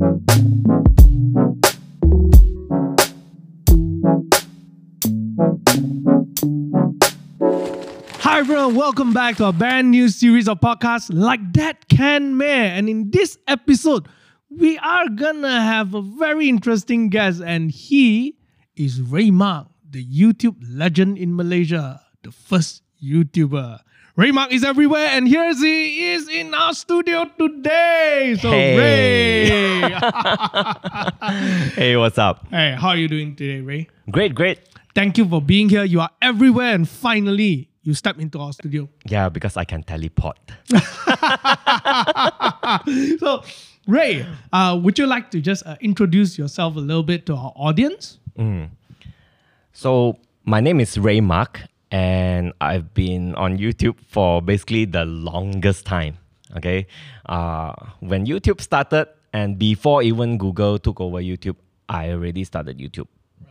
Hi everyone, welcome back to a brand new series of podcasts like that can Meh. And in this episode, we are gonna have a very interesting guest, and he is Ray Mak, the YouTube legend in Malaysia, the first YouTuber. Ray Mak is everywhere, and here he is in our studio today. So Hey. Ray, Hey, what's up? hey, how are you doing today, Ray? Great, great. Thank you for being here. You are everywhere, and finally, you step into our studio. Yeah, because I can teleport. so, Ray, uh, would you like to just uh, introduce yourself a little bit to our audience? So, my name is Ray Mak, and I've been on YouTube for basically the longest time. Okay. Uh, when YouTube started, and before even Google took over YouTube, I already started YouTube.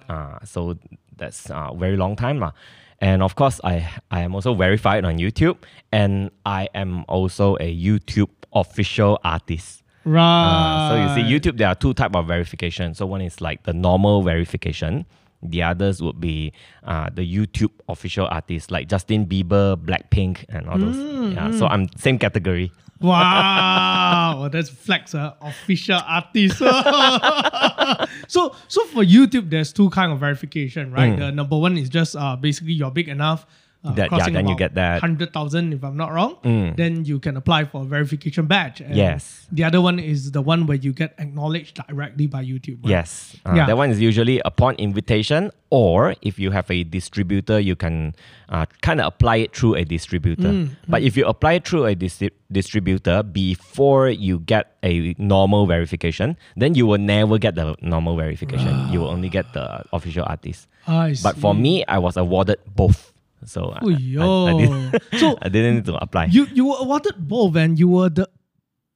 Uh, so, that's a very long time. lah. And of course, I, I am also verified on YouTube, and I am also a YouTube official artist. Right. Uh, so you see, YouTube there are two type of verification. So one is like the normal verification. The others would be uh, the YouTube official artists like Justin Bieber, Blackpink, and all those. Yeah. So I'm same category. Wow, that's flex, uh, official artist. so, so for YouTube, there's two kind of verification, right? The number one is just uh, basically you're big enough. Uh, Mm. That- yeah, then you get that. Mm. hundred thousand, if I'm not wrong. Then you can apply for a verification badge. And Yes. The other one is the one where you get acknowledged directly by YouTube. right? Yes. Uh, Yeah. That one is usually upon invitation, or if you have a distributor, you can uh, kind of apply it through a distributor. But if you apply it through a distri- distributor before you get a normal verification, then you will never get the normal verification. You will only get the official artist. I But for me, I was awarded both. So I, I, I, didn't, So I didn't need to apply. You you were awarded both, and you were the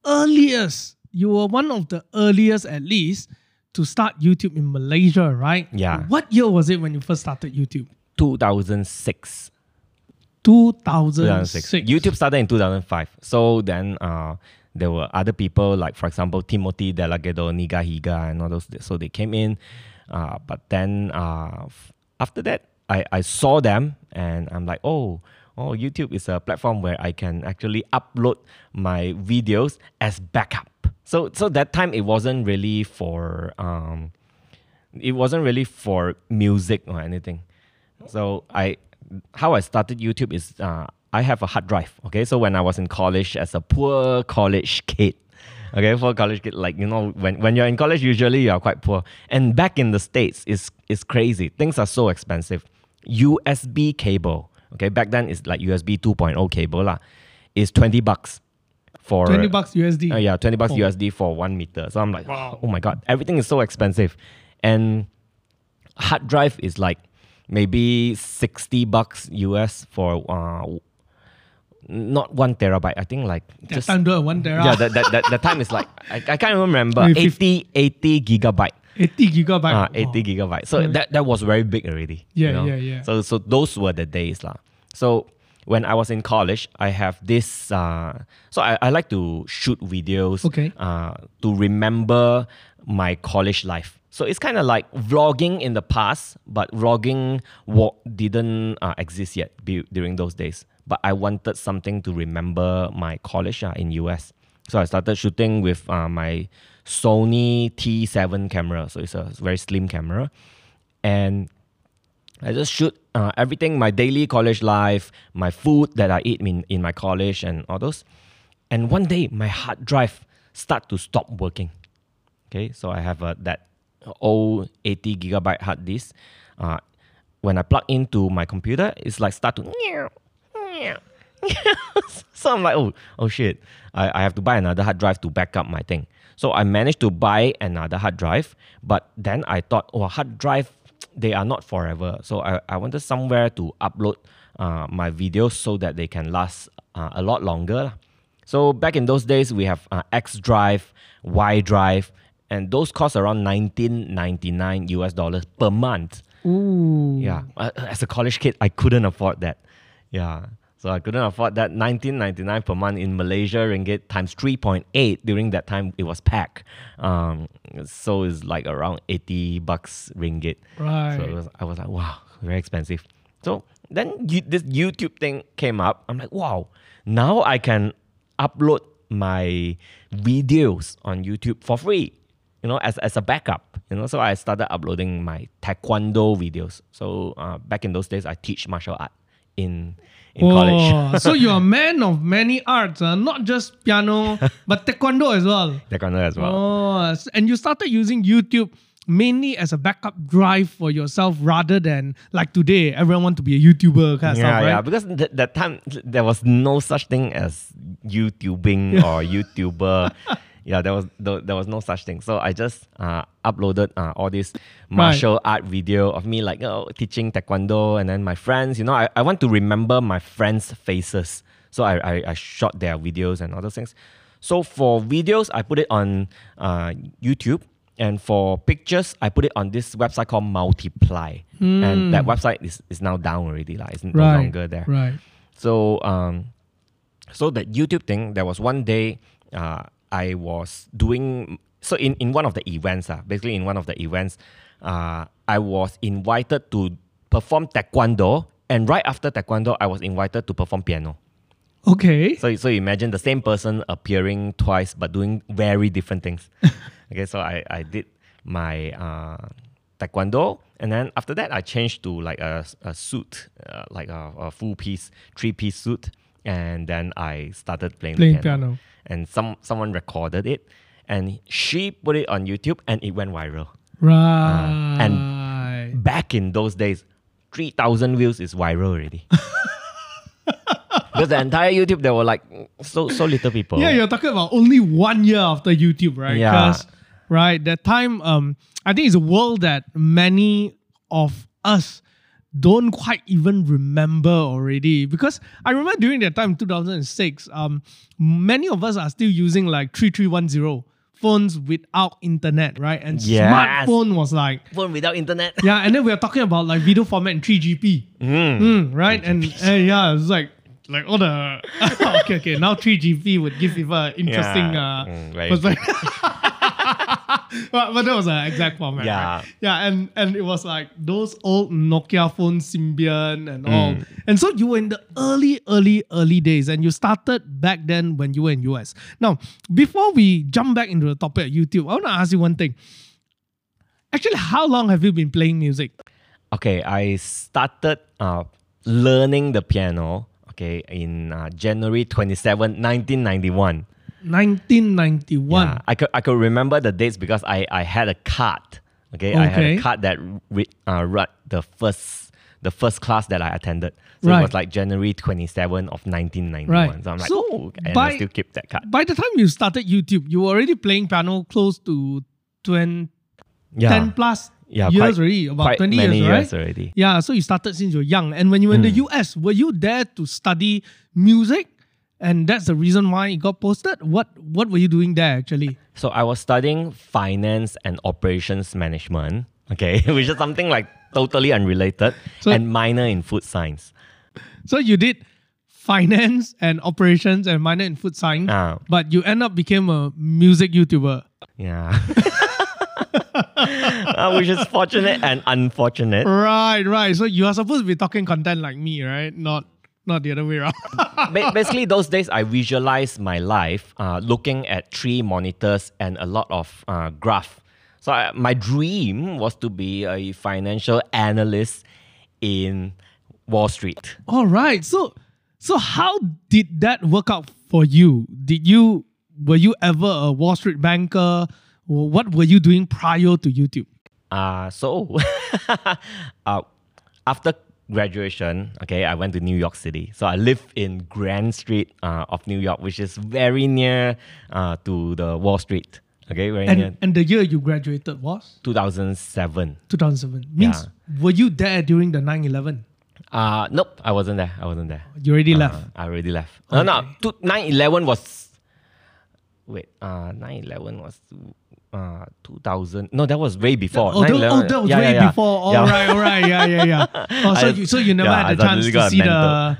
earliest. You were one of the earliest, at least, to start YouTube in Malaysia, right? Yeah. What year was it when you first started YouTube? 2006. 2006. 2006. YouTube started in 2005. So then uh, there were other people like, for example, Timothy DeLaGhetto, Niga Higa, and all those. So they came in. Uh, but then uh, after that, I, I saw them and I'm like, oh, oh, YouTube is a platform where I can actually upload my videos as backup. So so that time it wasn't really for um, it wasn't really for music or anything. So I, how I started YouTube is uh, I have a hard drive. Okay, so when I was in college as a poor college kid, okay, for college kid, like you know, when when you're in college, usually you are quite poor. And back in the states, is is crazy. Things are so expensive. USB cable, okay, back then it's like USB 2.0 cable lah, is twenty bucks for 20 bucks USD. uh, yeah, 20 bucks Oh. USD for one meter. So I'm like, Wow. oh my God, everything is so expensive. And hard drive is like maybe 60 bucks US for uh, not one terabyte. I think like just. time, the one there. Yeah, that, that, that, the time is like, I, I can't even remember, Maybe 80, 80 gigabyte. 80 gigabyte. Uh, 80 gigabyte. So Yeah. that, that was very big already. you Yeah, know? yeah, yeah. So so those were the days lah. So when I was in college, I have this. Uh, so I, I like to shoot videos. Okay. Uh, to remember my college life. So it's kind of like vlogging in the past, but vlogging didn't uh, exist yet be- during those days. But I wanted something to remember my college uh, in US. So I started shooting with uh, my Sony T7 camera. So it's a very slim camera. And I just shoot uh, everything, my daily college life, my food that I eat in, in my college and all those. And one day, my hard drive start to stop working. Okay, so I have a, that old 80 gigabyte hard disk. Uh, when I plug into my computer, it's like start to so I'm like, oh, oh shit, I, I have to buy another hard drive to back up my thing. So I managed to buy another hard drive, but then I thought, oh, hard drive, they are not forever. So I, I wanted somewhere to upload uh, my videos so that they can last uh, a lot longer. So back in those days, we have uh, X drive, Y drive, and those cost around 1999 US dollars per month. Ooh. Yeah, uh, as a college kid, I couldn't afford that. Yeah, So I couldn't afford that 1999 per month in Malaysia ringgit times 3.8 during that time it was pack. Um, so it's like around 80 bucks ringgit. Right. So it was, I was like, wow, very expensive. So then you, this YouTube thing came up. I'm like, wow, now I can upload my videos on YouTube for free, you know, as, as a backup, you know. So I started uploading my taekwondo videos. So uh, back in those days, I teach martial art in in college. Oh, so you're a man of many arts, uh, not just piano, but taekwondo as well. taekwondo as well. Oh, and you started using YouTube mainly as a backup drive for yourself rather than like today, everyone want to be a YouTuber kind of yeah, stuff, right? yeah. Because th- that time there was no such thing as YouTubing or YouTuber. Yeah, there was th- there was no such thing. So I just uh, uploaded uh, all this martial art video of me like oh, teaching taekwondo, and then my friends. You know, I, I want to remember my friends' faces, so I, I I shot their videos and all those things. So for videos, I put it on uh, YouTube. And for pictures, I put it on this website called Multiply. And that website is, is now down already. Like, it's no Hmm. Longer there. Right. So um, so that YouTube thing, there was one day uh, I was doing so in, in one of the events, uh, basically in one of the events, uh, I was invited to perform taekwondo, and right after taekwondo, I was invited to perform piano. Okay. So so imagine the same person appearing twice but doing very different things. okay, so I, I did my uh, taekwondo, and then after that I changed to like a, a suit, uh, like a, a full piece, three piece suit, and then I started playing, Playing the piano. piano. And some someone recorded it, and she put it on YouTube, and it went viral. Right. and- Back in those days, three thousand views is viral already. because the entire YouTube there were like so so little people. Yeah, you're talking about only one year after YouTube, right? Yeah. right, that time, um, I think it's a world that many of us don't quite even remember already. Because I remember during that time, 2006, um, many of us are still using like 3310 phones without internet, right? And Yes. smartphone was like phone without internet. yeah, and then we are talking about like video format in 3GP. Mm, right? And uh, yeah, it's like like all the okay, okay. Now 3GP would give people an interesting Yeah. uh Mm, very perspective. but, but that was an exact format. Yeah. Right? Yeah, and and it was like those old Nokia phone Symbian and all. Mm. And so you were in the early, early, early days, and you started back then when you were in US. Now, before we jump back into the topic of YouTube, I want to ask you one thing. Actually, how long have you been playing music? Okay, I started uh, learning the piano. Okay, in uh, January 27, 1991. 1991. Yeah, I could I could remember the dates because I, I had a card. Okay, I had a card that re, uh, read the first the first class that I attended. So it was like January 27 of 1991. Right. So I'm like, So oh, and by- I still keep that card. By the time you started YouTube, you were already playing piano close to 20, Yeah, 10 plus yeah, years quite- already, about quite 20 many years, right? years already. Yeah, so you started since you were young. And when you were in the Hmm. US, were you there to study music? And that's the reason why it got posted? What what were you doing there actually? So I was studying finance and operations management. Okay, which is something like totally unrelated, So- and minor in food science. So you did finance and operations and minor in food science, Ah. but you end up became a music YouTuber. Yeah. Uh, which is fortunate and unfortunate. Right, right. So you are supposed to be talking content like me, right? Not not the other way around. Basically, those days I visualized my life uh, looking at three monitors and a lot of uh, graph. So I, my dream was to be a financial analyst in Wall Street. All right. So so how did that work out for you? Did you were you ever a Wall Street banker? What were you doing prior to YouTube? Uh, so uh, after graduation, okay, I went to New York City. So I live in Grand Street uh, of New York, which is very near uh, to the Wall Street. Okay, very near. And and the year you graduated was 2007. 2007. Means were you there during the 9/11? Uh, nope, I wasn't there. I wasn't there. You already left. Uh, I already left. No, no, Okay. 9-11 was... Wait, uh, 9-11 was uh, 2000... No, that was way before. Oh, that, 9/11 oh, that was yeah, way yeah, yeah. before. All Yeah. right, all right, yeah, yeah, yeah. Oh, so I- you so you never yeah, had the chance to see the.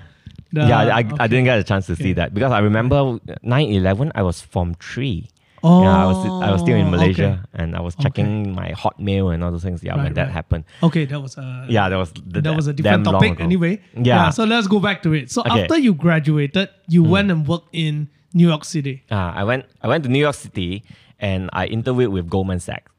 The- yeah, I, I didn't get a chance to see that because I remember 9/11. I was from three. Oh, yeah, I was I was still in Malaysia okay. and I was checking my Hotmail and all those things. Yeah, Right, when that right. happened. Okay, that was a Yeah, that was th- that was a different topic anyway. Yeah. So let's go back to it. So Okay. After you graduated, you went and worked in New York City. Uh, I went I went to New York City and I interviewed with Goldman Sachs.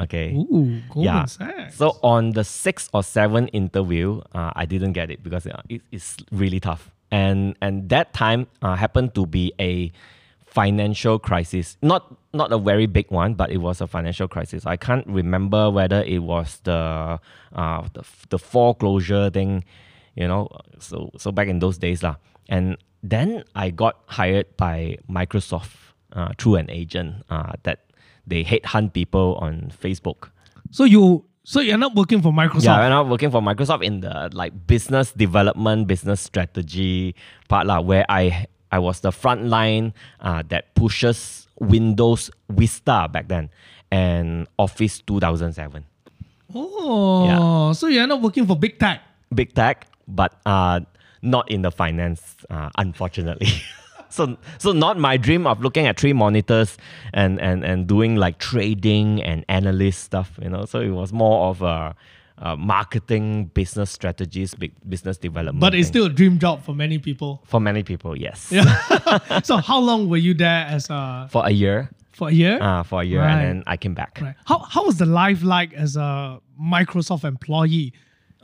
Okay. Ooh, Goldman yeah. Sachs. So on the sixth or seventh interview, uh, I didn't get it because uh, it, it's really tough. And and that time uh, happened to be a financial crisis. Not not a very big one, but it was a financial crisis. I can't remember whether it was the uh, the, the foreclosure thing, you know. So so back in those days lah. And then I got hired by Microsoft uh, through an agent uh, that they headhunt people on Facebook. so you so you end up working for Microsoft. Yeah, I'm not working for Microsoft in the like business development, business strategy part lah, where I I was the front line uh, that pushes Windows Vista back then and Office 2007. Oh, yeah. so you end up working for big tech. Big tech, but uh, not in the finance, uh, unfortunately. so so not my dream of looking at three monitors and, and, and doing like trading and analyst stuff, you know. So it was more of a, a marketing, business strategies, business development. But it's thing. still a dream job for many people. for many people, yes. Yeah. so how long were you there as a For a year, for a year? uh, for a year, Right. and then I came back. Right. How how was the life like as a Microsoft employee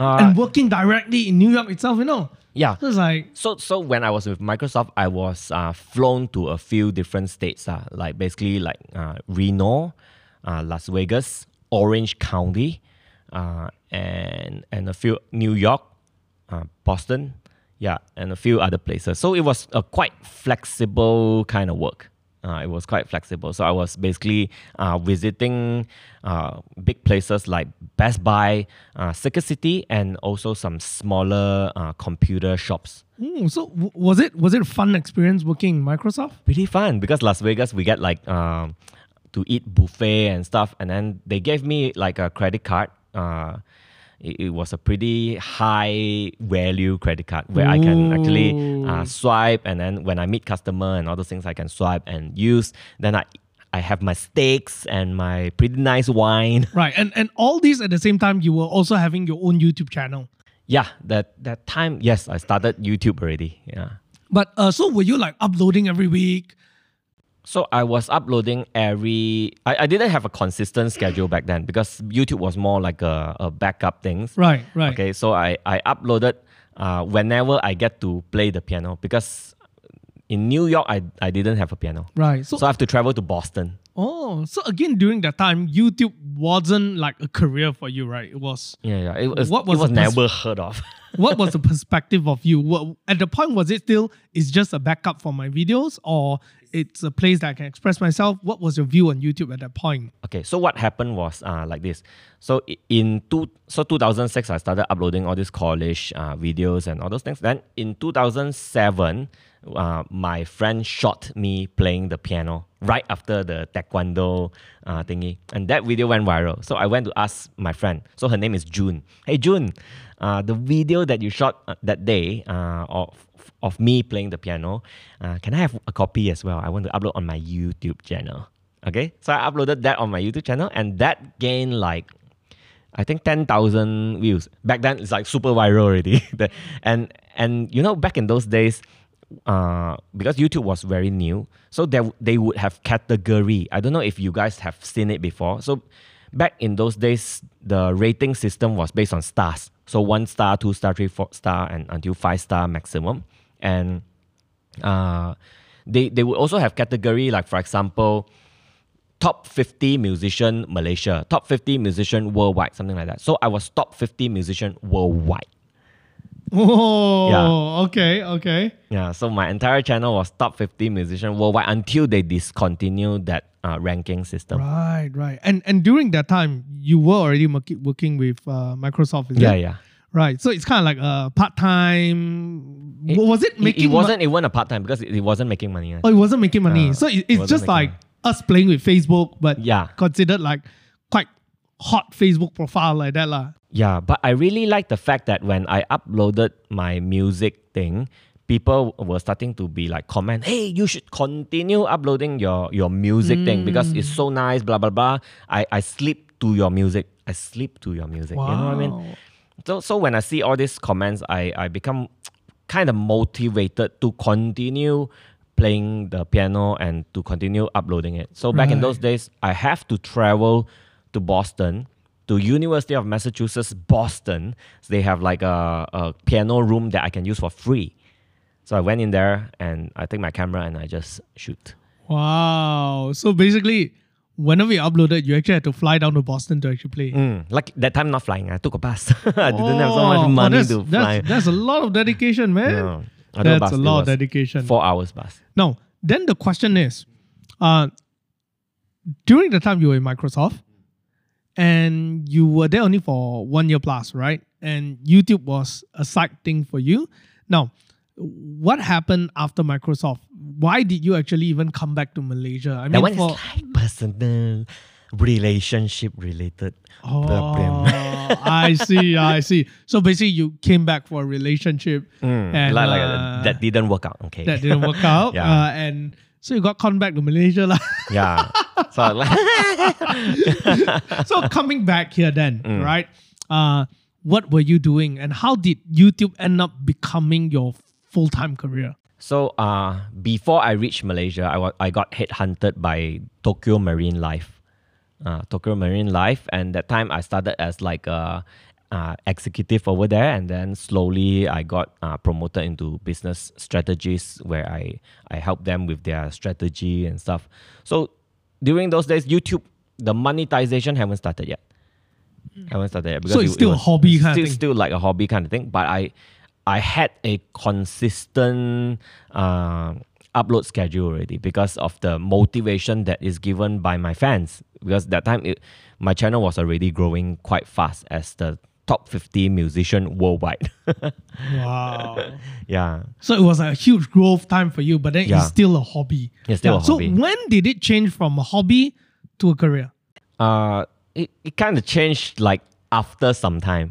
Uh, and working directly in New York itself? You know, yeah. so it's like So so when I was with Microsoft, I was uh, flown to a few different states, uh, like basically like uh, Reno, uh, Las Vegas, Orange County, uh, and and a few New York, uh, Boston, yeah, and a few other places. So it was a quite flexible kind of work. Uh, it was quite flexible. So I was basically uh, visiting uh, big places like Best Buy, uh, Circuit City, and also some smaller uh, computer shops. mm, so w- was it was it a fun experience working in Microsoft? Pretty fun because Las Vegas we get like um, to eat buffet and stuff, and then they gave me like a credit card. Uh, it, it was a pretty high value credit card where I can actually uh, swipe, and then when I meet customer and all those things, I can swipe and use. Then I I have my steaks and my pretty nice wine. Right, and and all these at the same time, you were also having your own YouTube channel. Yeah, that that time, yes, I started YouTube already. Yeah. But uh, so were you like uploading every week? So I was uploading every. I, I didn't have a consistent schedule back then because YouTube was more like a, a backup things. Right, right. Okay, so I I uploaded uh, whenever I get to play the piano because in New York I I didn't have a piano, Right. So, so I have to travel to Boston. oh, so again during that time, YouTube wasn't like a career for you, right? It was. Yeah, yeah. It was What was it was never heard of. What was the perspective of you? What, at the point, was it still it's just a backup for my videos, or it's a place that I can express myself? What was your view on YouTube at that point? Okay, so what happened was uh, like this. So in two, so 2006, I started uploading all these college uh, videos and all those things. Then in 2007, uh, my friend shot me playing the piano right after the taekwondo uh, thingy, and that video went viral. So I went to ask my friend. So her name is June. Hey June, uh, the video that you shot uh, that day uh, of of me playing the piano, uh, can I have a copy as well? I want to upload on my YouTube channel. Okay, so I uploaded that on my YouTube channel, and that gained like I think ten thousand views. Back then, it's like super viral already. And and you know, back in those days, uh, because YouTube was very new, so they they would have category. I don't know if you guys have seen it before. So back in those days, the rating system was based on stars. So one star, two star, three, four star, and until five star maximum. And uh, they they would also have category like for example top 50 musician Malaysia, top 50 musician worldwide, something like that. So I was top 50 musician worldwide. Oh, yeah. okay, okay. Yeah, so my entire channel was top 50 musician worldwide until they discontinued that uh, ranking system. Right, right. And and during that time, you were already working with uh, Microsoft, is Yeah, it? yeah. Right. So it's kind of like a part time. It- Was it It, making? it mo- wasn't even a part time because it, it wasn't making money. Oh, it wasn't making money. Uh, so it, it it's wasn't just like money. us playing with Facebook, but Yeah. considered like quite hot Facebook profile like that lah. Yeah, but I really like the fact that when I uploaded my music thing, people were starting to be like comment, hey, you should continue uploading your your music thing mm. because it's so nice, blah blah blah. I, I sleep to your music. I sleep to your music. You know what I mean? So so when I see all these comments, I, I become kind of motivated to continue playing the piano and to continue uploading it. So back in those days, I have to travel to Boston, to University of Massachusetts, Boston. So they have like a, a piano room that I can use for free. So I went in there and I take my camera and I just shoot. Wow. So basically, whenever you uploaded, you actually had to fly down to Boston to actually play. Mm, like that time not flying, I took a bus. I didn't have so much Oh, money that's, to that's, fly. That's a lot of dedication, man. Yeah. That's bus. a lot of dedication. Four hours bus. Now, then the question is, uh, during the time you were in Microsoft, and you were there only for one year plus, right? And YouTube was a side thing for you. Now, what happened after Microsoft? Why did you actually even come back to Malaysia? I That mean, one for like personal, relationship related. oh, problem. I see, I see. So basically, you came back for a relationship, and Mm, like, like uh, that didn't work out. Okay. that didn't work out, Yeah. uh, and so you got called back to Malaysia, lah. yeah. So like, so coming back here then, Mm. right? Uh, what were you doing and how did YouTube end up becoming your full time career? so uh, before I reached Malaysia, I wa- I got headhunted by Tokio Marine Life. Uh, Tokio Marine Life, and that time I started as like a uh, executive over there, and then slowly I got uh, promoted into business strategies where I I help them with their strategy and stuff. So during those days, YouTube the monetization haven't started yet. Haven't started yet because So it's it- it still a hobby kind of still, thing. Still like a hobby kind of thing, but I I had a consistent uh, upload schedule already because of the motivation that is given by my fans. Because that time it, my channel was already growing quite fast as the top 50 musician worldwide. Wow. yeah. so it was a huge growth time for you, but then Yeah. it's still a hobby. It's still a hobby. So when did it change from a hobby to a career? uh, it, it kind of changed like after some time.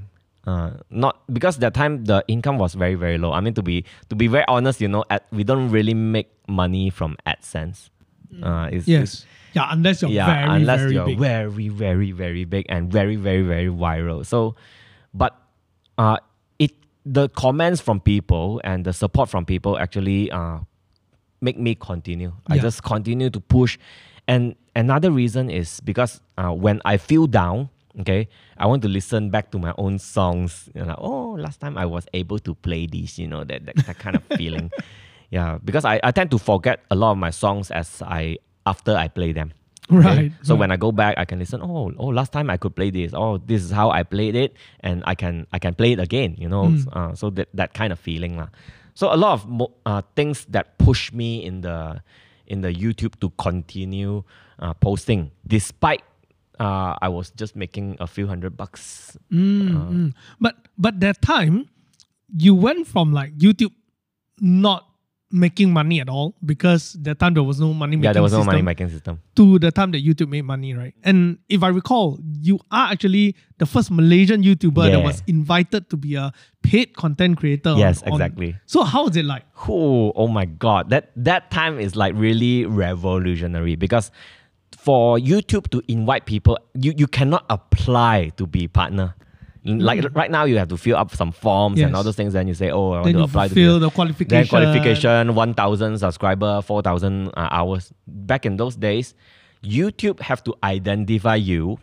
Uh, not because that time the income was very very low. I mean to be to be very honest, you know, at, we don't really make money from AdSense. Uh, it's, it's- Yeah, unless you're yeah, very, unless very you're big. very very very big and very very very viral. So, but uh, it the comments from people and the support from people actually uh make me continue. I just continue to push. And another reason is because uh, when I feel down, okay, I want to listen back to my own songs. You know, oh, last time I was able to play this, you know, that, that, that kind of feeling. Yeah, because I, I tend to forget a lot of my songs as I after I play them. Right. So right. when I go back, I can listen. Oh, oh, last time I could play this. Oh, this is how I played it, and I can I can play it again. You know, Mm. uh, so that that kind of feeling lah. So a lot of mo- uh, things that push me in the in the YouTube to continue uh, posting, despite uh, I was just making a few hundred bucks. Mm, uh, mm. But but that time, you went from like YouTube not making money at all because that time there was no money making system. Yeah, there was no money making system. to the time that YouTube made money, right? And if I recall, you are actually the first Malaysian YouTuber that was invited to be a paid content creator. Yes, on- on- exactly. So how is it like? Oh, oh my god, that that time is like really revolutionary because for YouTube to invite people, you, you cannot apply to be partner. Like right now, you have to fill up some forms Yes. and all those things. Then you say, "Oh, I want Then to apply to be the qualification. then qualification, one thousand subscriber, four thousand uh, hours. Back in those days, YouTube have to identify you.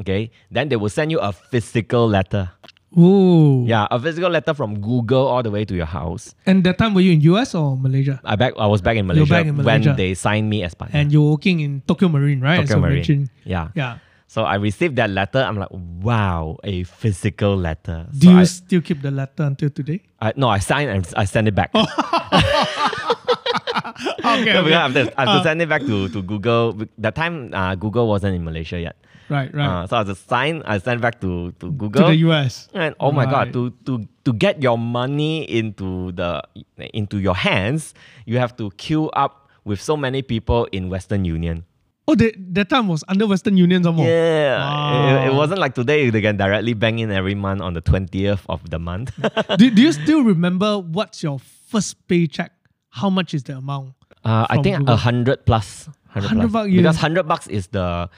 Okay, then they will send you a physical letter. Ooh. Yeah, a physical letter from Google all the way to your house. And that time were you in US or Malaysia? I back. I was back in Malaysia, back in Malaysia. when they signed me as partner. And you were working in Tokio Marine, right? Tokio Marine. Yeah. Yeah. So I received that letter. I'm like, wow, a physical letter. Do so you I, still keep the letter until today? I, no, I signed and I send it back. okay, No, because I have to, I have to Uh. send it back to, to Google. That time, uh, Google wasn't in Malaysia yet. Right, right. Uh, so I just sign. I send back to, to Google. to the US. And oh my god, to, to to get your money into the into your hands, you have to queue up with so many people in Western Union. Oh, they, that time was under Western Union some more. Yeah, it, it wasn't like today they can directly bank in every month on the twentieth of the month. do, do you still remember what's your first paycheck, how much is the amount? Uh, I think a hundred plus. 100 bucks, because hundred bucks is the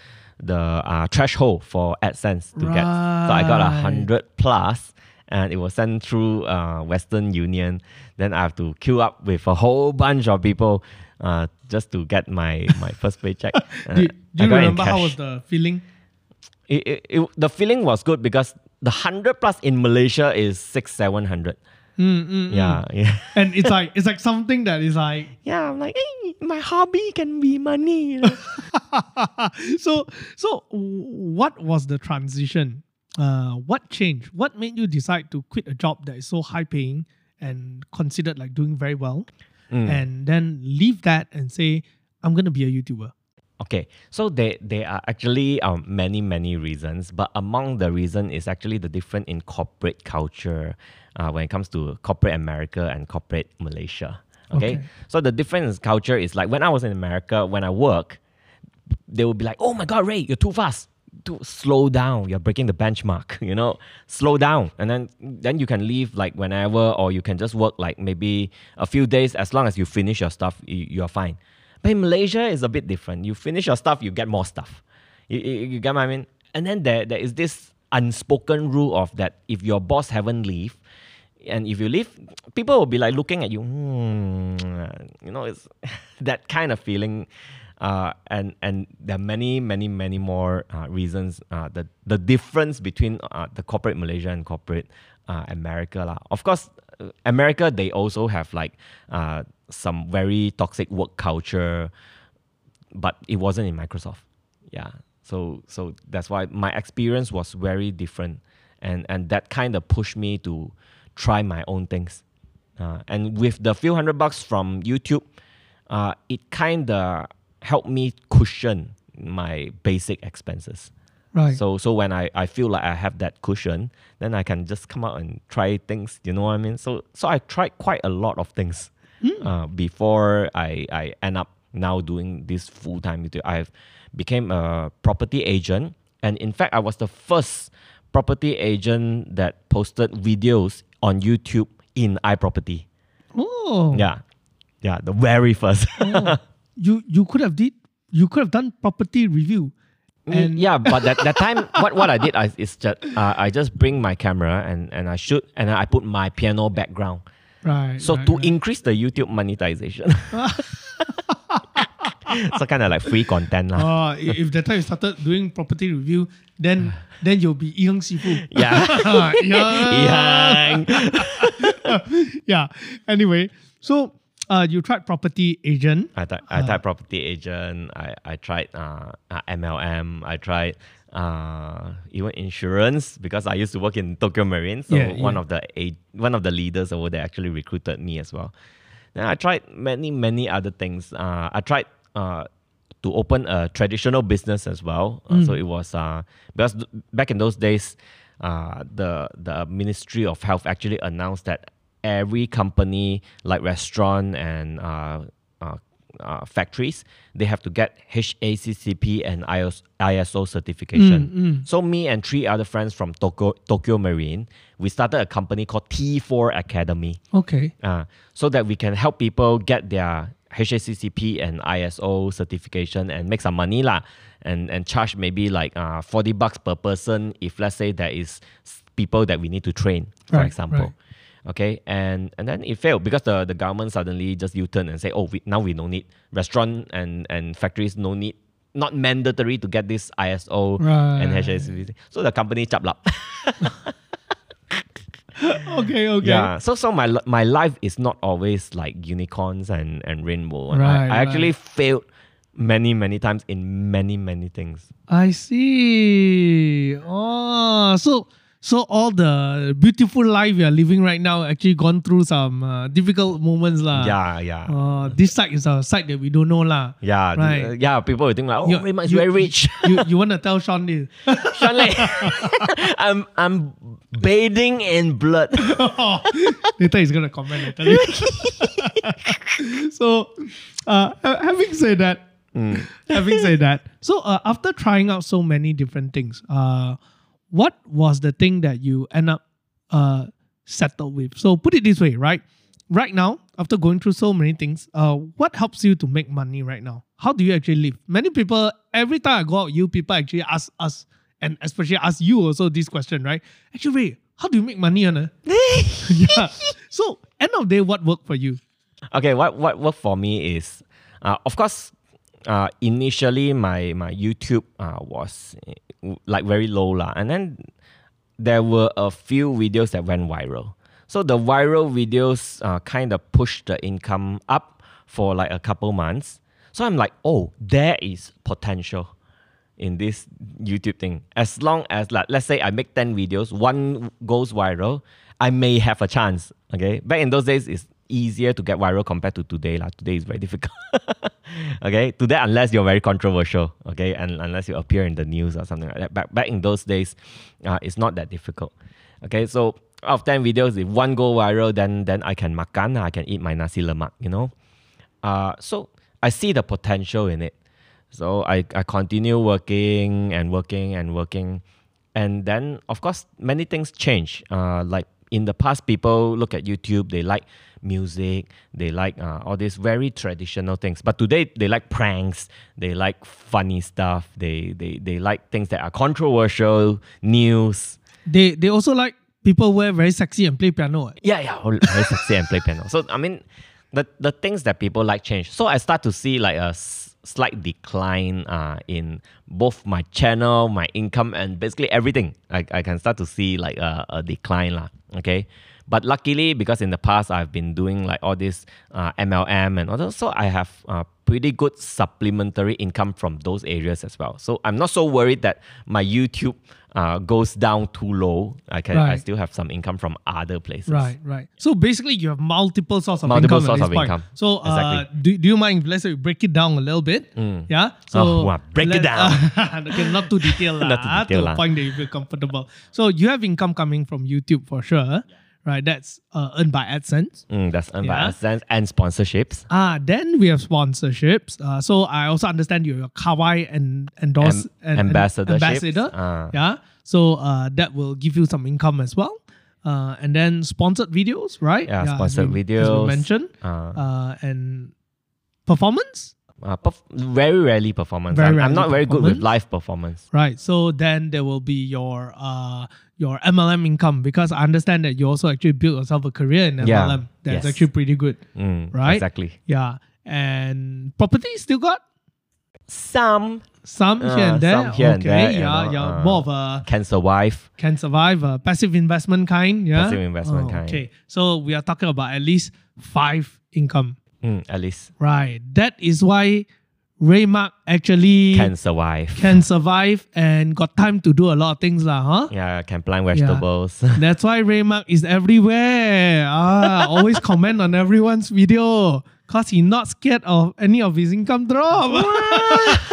the uh, threshold for AdSense to get. So I got a hundred plus, and it was sent through uh, Western Union. Then I have to queue up with a whole bunch of people uh, just to get my my first paycheck. Uh, Do, do I you got it in remember how was the feeling? it, it, it- the feeling was good because the hundred plus in Malaysia is six seven hundred. Mm, mm, mm. Yeah, yeah, And it's like it's like something that is like yeah. I'm like, hey, my hobby can be money. you know. so so what was the transition uh what changed what made you decide to quit a job that is so high paying and considered like doing very well Mm. and then leave that and say i'm gonna be a youtuber Okay, so there there are actually um, many many reasons, but among the reason is actually the difference in corporate culture uh, when it comes to corporate America and corporate Malaysia. Okay? Okay. so the difference in culture is like when I was in America, when I work, they would be like, "Oh my God, Ray, you're too fast. To slow down. You're breaking the benchmark. You know, slow down." And then then you can leave like whenever, or you can just work like maybe a few days. As long as you finish your stuff, you, you're fine. But in Malaysia, it's a bit different. You finish your stuff, you get more stuff. You, you, you get what I mean? And then there, there is this unspoken rule of that if your boss haven't leave, and if you leave, people will be like looking at you. Hmm, you know, it's that kind of feeling. Uh, and and there are many many many more uh, reasons. Uh, the the difference between uh, the corporate Malaysia and corporate uh, America lah. Of course, America they also have like some very toxic work culture, but it wasn't in Microsoft. Yeah. So so that's why my experience was very different, and and that kind of pushed me to try my own things. And with the few hundred bucks from YouTube, it kind of helped me cushion my basic expenses. right So so when I, I feel like I have that cushion, then I can just come out and try things. You know what I mean? So so I tried quite a lot of things uh, before I, I end up now doing this full time. YouTube. I've became a property agent, and in fact, I was the first property agent that posted videos on YouTube in iProperty. oh Yeah, yeah, the very first. Oh. you you could have did you could have done property review And and yeah, but that, that time, what, what I did I, is just uh, I just bring my camera and, and I shoot and I put my piano background. right So right, to right. increase the YouTube monetization. so kind of like free content lah. I- if that time you started doing property review, then then you'll be Yang Sifu. Yeah. yeah. yeah. Anyway, so uh, you tried property agent. I tried, I tried property agent. I, I tried uh, uh, MLM. I tried uh, even insurance because I used to work in Tokio Marine. So Yeah, one yeah. of the a- one of the leaders over there actually recruited me as well. Then I tried many many other things. Uh, I tried uh, to open a traditional business as well. Uh, Mm. so it was uh, because th- back in those days, uh, the the Ministry of Health actually announced that every company like restaurant and uh, uh, uh, factories they have to get HACCP and IS- ISO certification. Mm, So me and three other friends from Tokyo Tokio Marine, we started a company called T4 Academy Okay. uh, so that we can help people get their HACCP and ISO certification and make some money lah, and and charge maybe like uh, forty bucks per person if let's say there is people that we need to train, for Right, example. Okay, and and then it failed because the, the government suddenly just U turn and say, oh, we, now we no need restaurant and and factories no need not mandatory to get this ISO and Right. HACCP. So the company chop up. Okay. Okay. Yeah. So so my my life is not always like unicorns and and rainbow. And Right, I, I actually right. failed many many times in many many things. I see. Oh, so so all the beautiful life you are living right now actually gone through some uh, difficult moments lah. yeah, yeah. Uh, this side is a side that we don't know lah. yeah, right. uh, yeah. People will think like, oh, You- Raymond is you- very rich. you you want to tell Sean this? Sean Lei, I'm I'm bathing in blood. Later he's gonna comment. I tell you. so, uh, having said that, having said that, so uh, after trying out so many different things, uh, what was the thing that you end up uh settled with? So put it this way, right? right now, after going through so many things, uh, what helps you to make money right now? How do you actually live? Many people, every time I go out, you people actually ask us, and especially ask you also this question, right? Actually, Ray, how do you make money, Anna? yeah. So, end of day, what worked for you? Okay, what what worked for me is, uh, of course, uh, initially my my YouTube uh, was uh, like very low lah, and then there were a few videos that went viral. So the viral videos uh, kind of pushed the income up for like a couple months. So I'm like, oh, there is potential in this YouTube thing. As long as like let's say I make 10 videos, one goes viral, I may have a chance. Okay. Back in those days it's easier to get viral compared to today. Like today is very difficult. okay. Today unless you're very controversial, okay, and unless you appear in the news or something like that. Back back in those days, uh, it's not that difficult. Okay, so out of 10 videos, if one go viral, then then I can makan, I can eat my nasi lemak, you know. Uh, so I see the potential in it. So I, I continue working and working and working. And then, of course, many things change. Uh, like in the past, people look at YouTube, they like music, they like uh, all these very traditional things. But today, they like pranks, they like funny stuff, they, they, they like things that are controversial, news. They they also like people wear very sexy and play piano. eh? Yeah, yeah, very sexy and play piano. So I mean, the the things that people like change. So I start to see like a s- slight decline uh, in both my channel, my income, and basically everything. I, I can start to see like a, a decline lah. Okay. But luckily, because in the past I've been doing like all this uh, MLM and all that, so I have uh, pretty good supplementary income from those areas as well. So I'm not so worried that my YouTube uh, goes down too low. I can I still have some income from other places. Right, right. So basically, you have multiple sources of Multiple income. at source this of point. income. So, uh, Exactly. do, do you mind if let's say we break it down a little bit? Yeah. So Oh, wow. Break it down. okay, not too detailed, Not too detailed to a lah. point that you feel comfortable. So you have income coming from YouTube for sure, right? That's uh, earned by AdSense. Mm, that's earned Yeah. by AdSense and sponsorships. Ah, then we have sponsorships. Uh, so I also understand you're a Kawai and endorse Am- and, ambassador. Ah. Yeah. So uh, that will give you some income as well. Uh, and then sponsored videos, right? Yeah, as sponsored we- As we videos. mentioned. Uh, Uh, and performance, uh, perf- very rarely performance. Very I'm, I'm not very good with live performance. right? So then there will be your uh your MLM income because I understand that you also actually built yourself a career in MLM. Yeah. That's Yes. actually pretty good, Mm, Right? Exactly. yeah. And property still got Some some here Uh, and there. some here okay, and there, you yeah, know, yeah. uh, More of a can survive. can survive a passive investment kind. Yeah, Passive investment Oh, kind. Okay, so we are talking about at least five income. Mm, at least Right. That is why Ray Mak actually can survive. can survive and got time to do a lot of things, lah, huh? yeah, can plant vegetables. That's why Ray Mak is everywhere. Ah, always comment on everyone's video. Cause he not scared of any of his income drop.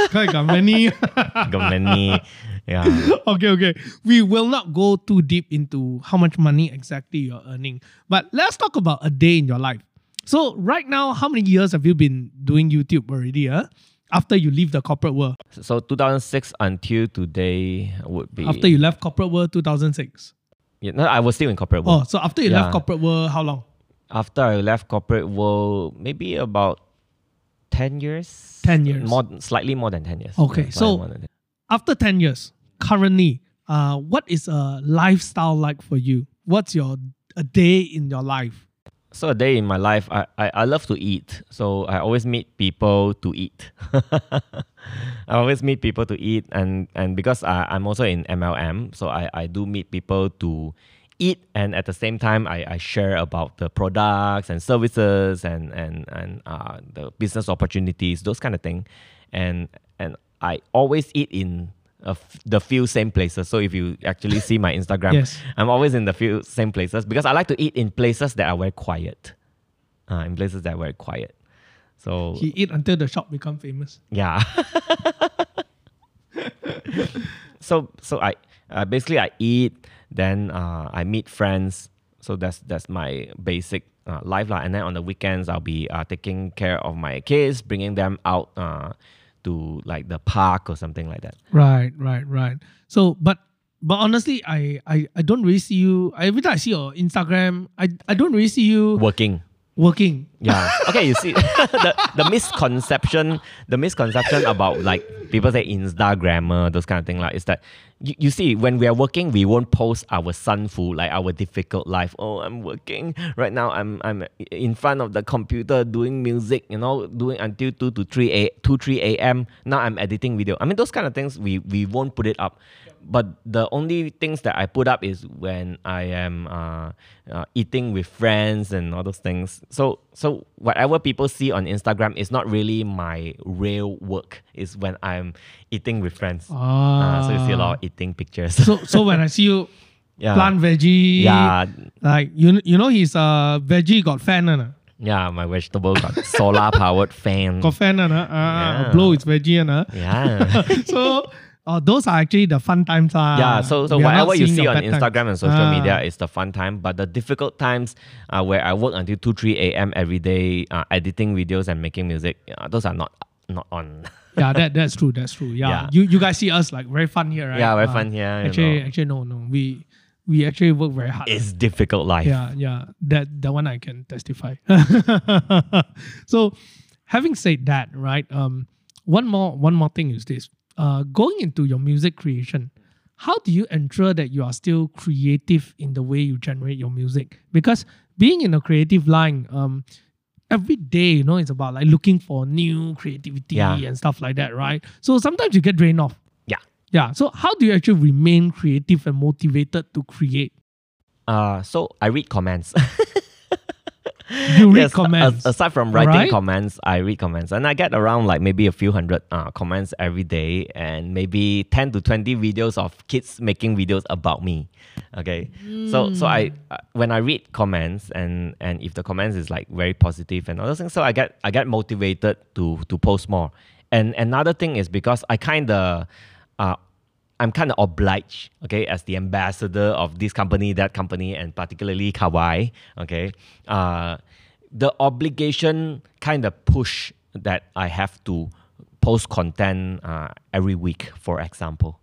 Cause got many. Got many. Yeah. okay, okay. We will not go too deep into how much money exactly you're earning. But let's talk about a day in your life. So right now, how many years have you been doing YouTube already? Huh? After you leave the corporate world. So 2006 until today would be. After you left corporate world 2006. Yeah, no, I was still in corporate world. Oh, so after you Yeah. left corporate world, how long? After I left corporate world, maybe about 10 years. 10 years. More, slightly more than 10 years. Okay, Yeah, so- slightly more than 10. After 10 years, currently, uh, what is a lifestyle like for you? What's your a day in your life? So a day in my life, I, I, I love to eat. So I always meet people to eat. I always meet people to eat, and and because I, I'm also in MLM, so I, I do meet people to eat, and at the same time, I, I share about the products and services and and and uh, the business opportunities, those kind of thing, and and I always eat in. The few same places. So if you actually see my Instagram, Yes. I'm always in the few same places because I like to eat in places that are very quiet. Uh, in places that are very quiet. So He eat until the shop become famous. yeah. so so I uh, basically I eat, then uh, I meet friends. So that's that's my basic uh, life lah. And then on the weekends I'll be uh, taking care of my kids, bringing them out uh, to like the park or something like that. Right, right, right. So, but but honestly, I I, I don't really see you. Every time I see your Instagram, I, I don't really see you Working. Working. Yeah. Okay, you see the, the misconception the misconception about like people say Instagrammer, those kind of thing like is that you, you see when we are working we won't post our sunfu, like our difficult life. Oh I'm working. Right now I'm I'm in front of the computer doing music, you know, doing until two to three a two, three AM. Now I'm editing video. I mean those kind of things we, we won't put it up but the only things that I put up is when I am uh, uh, eating with friends and all those things. So so whatever people see on Instagram is not really my real work. It's when I'm eating with friends. Ah. Uh, so you see a lot of eating pictures. So so when I see you yeah. plant veggie, Yeah, like you you know he's a veggie got fan uh, yeah, my vegetable got solar powered fan. got fan uh, uh, Yeah. blow is veggie uh. Yeah. so uh, those are actually the fun times. Uh, yeah, so so we are not whatever you see on. Instagram and social Ah. media is the fun time, but the difficult times uh, where I work until 2 3 a.m. every day uh, editing videos and making music, uh, those are not not on. yeah, that that's true. That's true. Yeah, Yeah. you you guys see us like very fun here, right? Yeah, very Uh, fun here. you Actually, know. actually, no, no. We we actually work very hard. it's difficult life. yeah, yeah. That that one I can testify. so, having said that, right? Um, one more one more thing is this. Uh, going into your music creation, how do you ensure that you are still creative in the way you generate your music? Because being in a creative line, um, every day, you know, it's about like looking for new creativity Yeah. and stuff like that, right? So sometimes you get drained off. Yeah. Yeah. So how do you actually remain creative and motivated to create? Uh, so I read comments. You read Yes, comments. aside from writing Alright. comments, I read comments, and I get around like maybe a few hundred uh, comments every day, and maybe ten to twenty videos of kids making videos about me. Okay, so so I uh, when I read comments and and if the comments is like very positive and all those things, so I get I get motivated to to post more. And another thing is because I kind of uh, I'm kind of obliged, okay, as the ambassador of this company, that company, and particularly Kawai, okay. Uh, the obligation kind of push that I have to post content uh, every week, for example.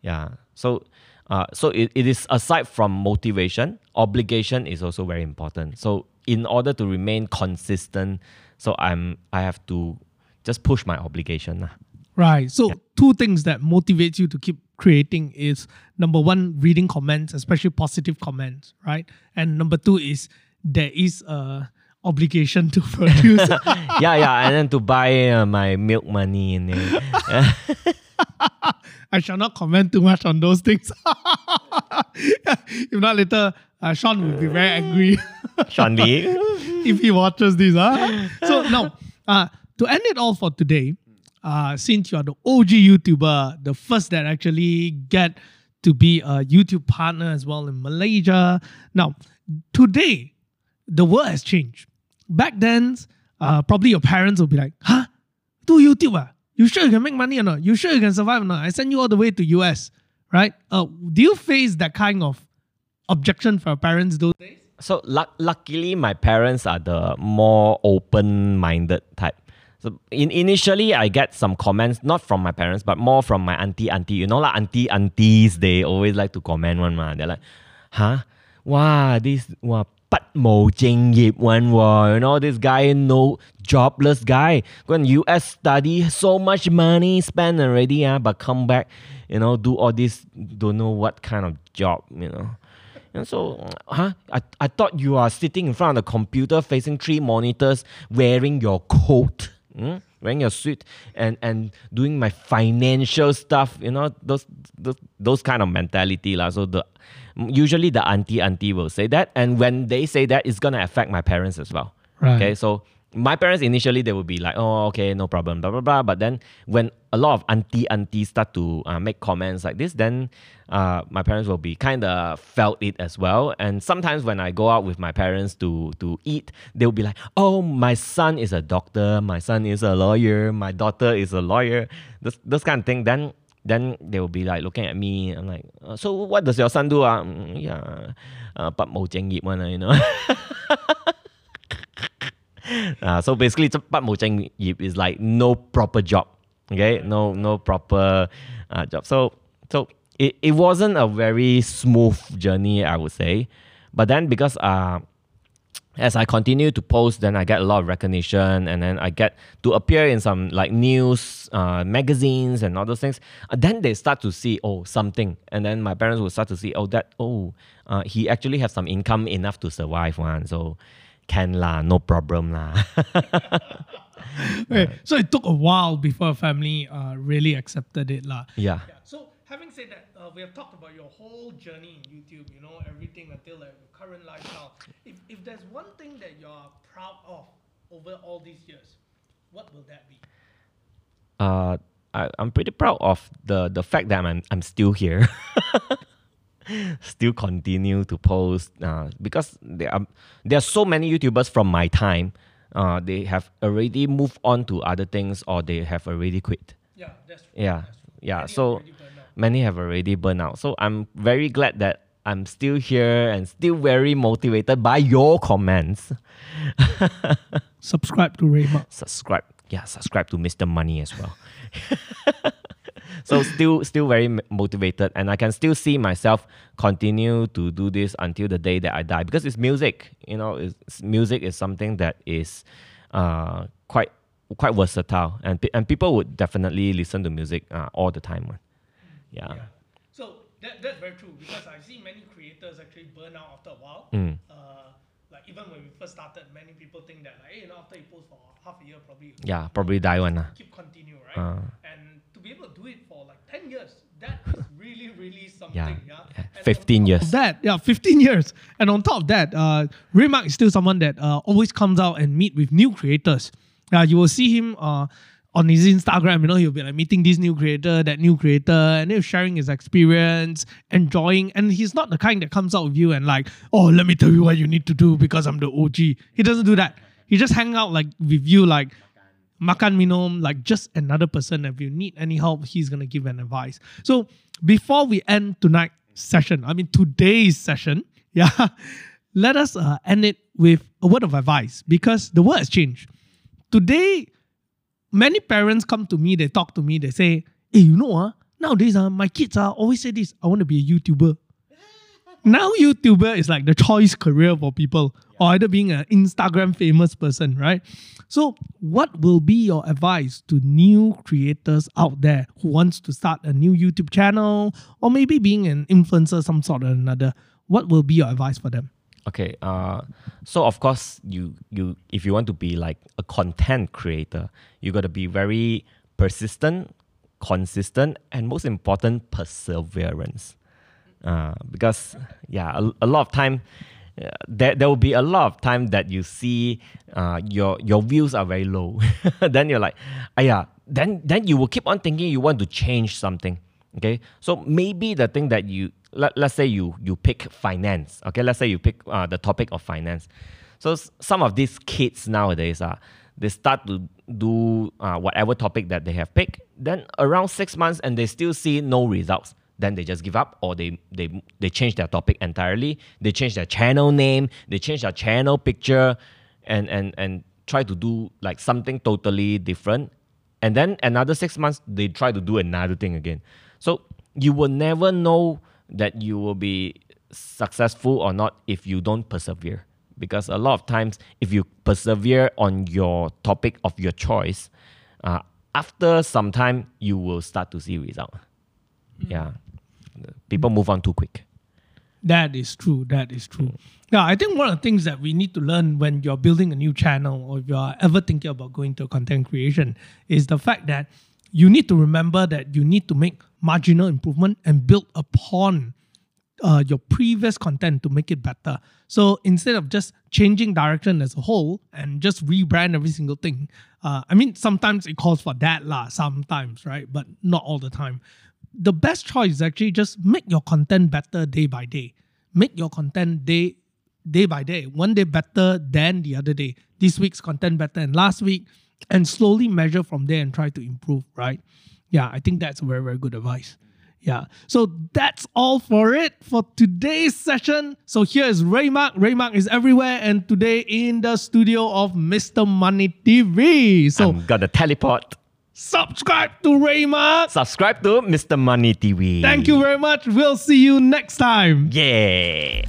Yeah. So, uh, so it, it is aside from motivation, obligation is also very important. So, in order to remain consistent, so I'm I have to just push my obligation. Right. So two things that motivates you to keep creating is number one, reading comments, especially positive comments, right? And number two is there is a obligation to produce. yeah, yeah, and then to buy uh, my milk money I shall not comment too much on those things. if not later, uh, Sean will be very angry Sean Lee. if he watches this. Huh? So now, uh, to end it all for today, uh, since you are the OG YouTuber, the first that actually get to be a YouTube partner as well in Malaysia. Now, today, the world has changed. Back then, uh, probably your parents will be like, huh? Do YouTube? Ah? You sure you can make money or not? You sure you can survive or not? I send you all the way to US, right? Uh, do you face that kind of objection from parents those days? So luck luckily, my parents are the more open-minded type. So in, initially, I get some comments, not from my parents, but more from my auntie, auntie. You know, like auntie, aunties, they always like to comment one, man. They're like, huh? Wow, this, wow, but Mo Jing Yip one, wow. You know, this guy, no jobless guy. Go in US study, so much money spent already, uh, but come back, you know, do all this, don't know what kind of job, you know. And so, huh? I, I thought you are sitting in front of the computer facing three monitors wearing your coat mm? wearing your suit, and, and doing my financial stuff, you know, those, those, those kind of mentality. lah. So, the usually the auntie auntie will say that. And when they say that, it's going to affect my parents as well. Right. Okay, so my parents initially they would be like, oh, okay, no problem, blah blah blah. But then when a lot of auntie aunties start to uh, make comments like this, then uh, my parents will be kind of felt it as well. And sometimes when I go out with my parents to to eat, they'll be like, oh, my son is a doctor, my son is a lawyer, my daughter is a lawyer. This this kind of thing. Then then they will be like looking at me. I'm like, uh, so what does your son do? Ah, "Mm, yeah, uh, 不务正业 one, ah, you know. uh, so basically, cepat mojeng yip is like no proper job. Okay, no no proper uh, job. So so it, it wasn't a very smooth journey, I would say. But then because uh, as I continue to post, then I get a lot of recognition, and then I get to appear in some like news uh, magazines and all those things. Uh, then they start to see oh something, and then my parents will start to see oh that oh uh, he actually has some income enough to survive one. So can lah, no problem lah. Okay, so it took a while before family uh, really accepted it lah. yeah. Yeah. So having said that, uh, we have talked about your whole journey in YouTube. You know everything until like your current lifestyle. If if there's one thing that you're proud of over all these years, what will that be? uh, I, I'm pretty proud of the the fact that I'm I'm still here. still continue to post uh, because there are there are so many YouTubers from my time. Uh, they have already moved on to other things or they have already quit. Yeah, that's true. Yeah, that's true. yeah. Many so already many have already burned out. So I'm very glad that I'm still here and still very motivated by your comments. subscribe to Raymond. subscribe yeah subscribe to mr money as well so still still very motivated and i can still see myself continue to do this until the day that i die because it's music you know it's, music is something that is uh, quite quite versatile and, and people would definitely listen to music uh, all the time one. yeah, So that, that's very true because I see many creators actually burn out after a while. Mm. Uh, like even when we first started, many people think that like, hey, you know, after you post for half a year, probably yeah probably die one uh. keep continue, right? Uh. and be able to do it for like 10 years, that is really, really something. Yeah, Yeah. yeah, 15 years. That, yeah, 15 years. And on top of that, uh, Ray Mak is still someone that uh, always comes out and meet with new creators. Uh, you will see him uh, on his Instagram, you know, he'll be like meeting this new creator, that new creator, and he's sharing his experience, enjoying. And he's not the kind that comes out with you and like, oh, let me tell you what you need to do because I'm the OG. He doesn't do that. He just hang out like with you like makan minum, like just another person. If you need any help, he's gonna give an advice. So before we end tonight's session, I mean today's session, yeah, let us uh, end it with a word of advice because the world has changed. Today, many parents come to me, they talk to me, they say, Hey, you know, uh, nowadays uh, my kids uh, always say this, I want to be a YouTuber. Now YouTuber is like the choice career for people, or either being an Instagram famous person, right? So, what will be your advice to new creators out there who wants to start a new YouTube channel, or maybe being an influencer, some sort or another? What will be your advice for them? Okay. Uh, so of course, you you if you want to be like a content creator, you got to be very persistent, consistent, and most important, perseverance. Uh, because yeah, a, a lot of time. Uh, there, there will be a lot of time that you see uh, your your views are very low. then you're like, ah, yeah. Then then you will keep on thinking you want to change something. Okay, so maybe the thing that you let, let's say you you pick finance. Okay, let's say you pick uh, the topic of finance. So some of these kids nowadays are they start to do uh, whatever topic that they have picked. Then around six months and they still see no results. Then they just give up or they they they change their topic entirely. They change their channel name. They change their channel picture, and and and try to do like something totally different and then another six months they try to do another thing again so you will never know that you will be successful or not if you don't persevere because a lot of times if you persevere on your topic of your choice uh, after some time you will start to see result yeah people move on too quick That is true. That is true. Yeah, I think one of the things that we need to learn when you're building a new channel or if you're ever thinking about going to content creation is the fact that you need to remember that you need to make marginal improvement and build upon uh, your previous content to make it better. So instead of just changing direction as a whole and just rebrand every single thing, uh, I mean, sometimes it calls for that, lah, sometimes, right? But not all the time. The best choice is actually just make your content better day by day. Make your content day day by day, one day better than the other day. This week's content better than last week, and slowly measure from there and try to improve, right? Yeah, I think that's very, very good advice. Yeah. So that's all for it for today's session. So here is Ray Mak. Raymark is everywhere and today in the studio of Mr. Money TV. So i'm gonna teleport subscribe to Ray Mak. subscribe to mr money tv Thank you very much. We'll see you next time. yeah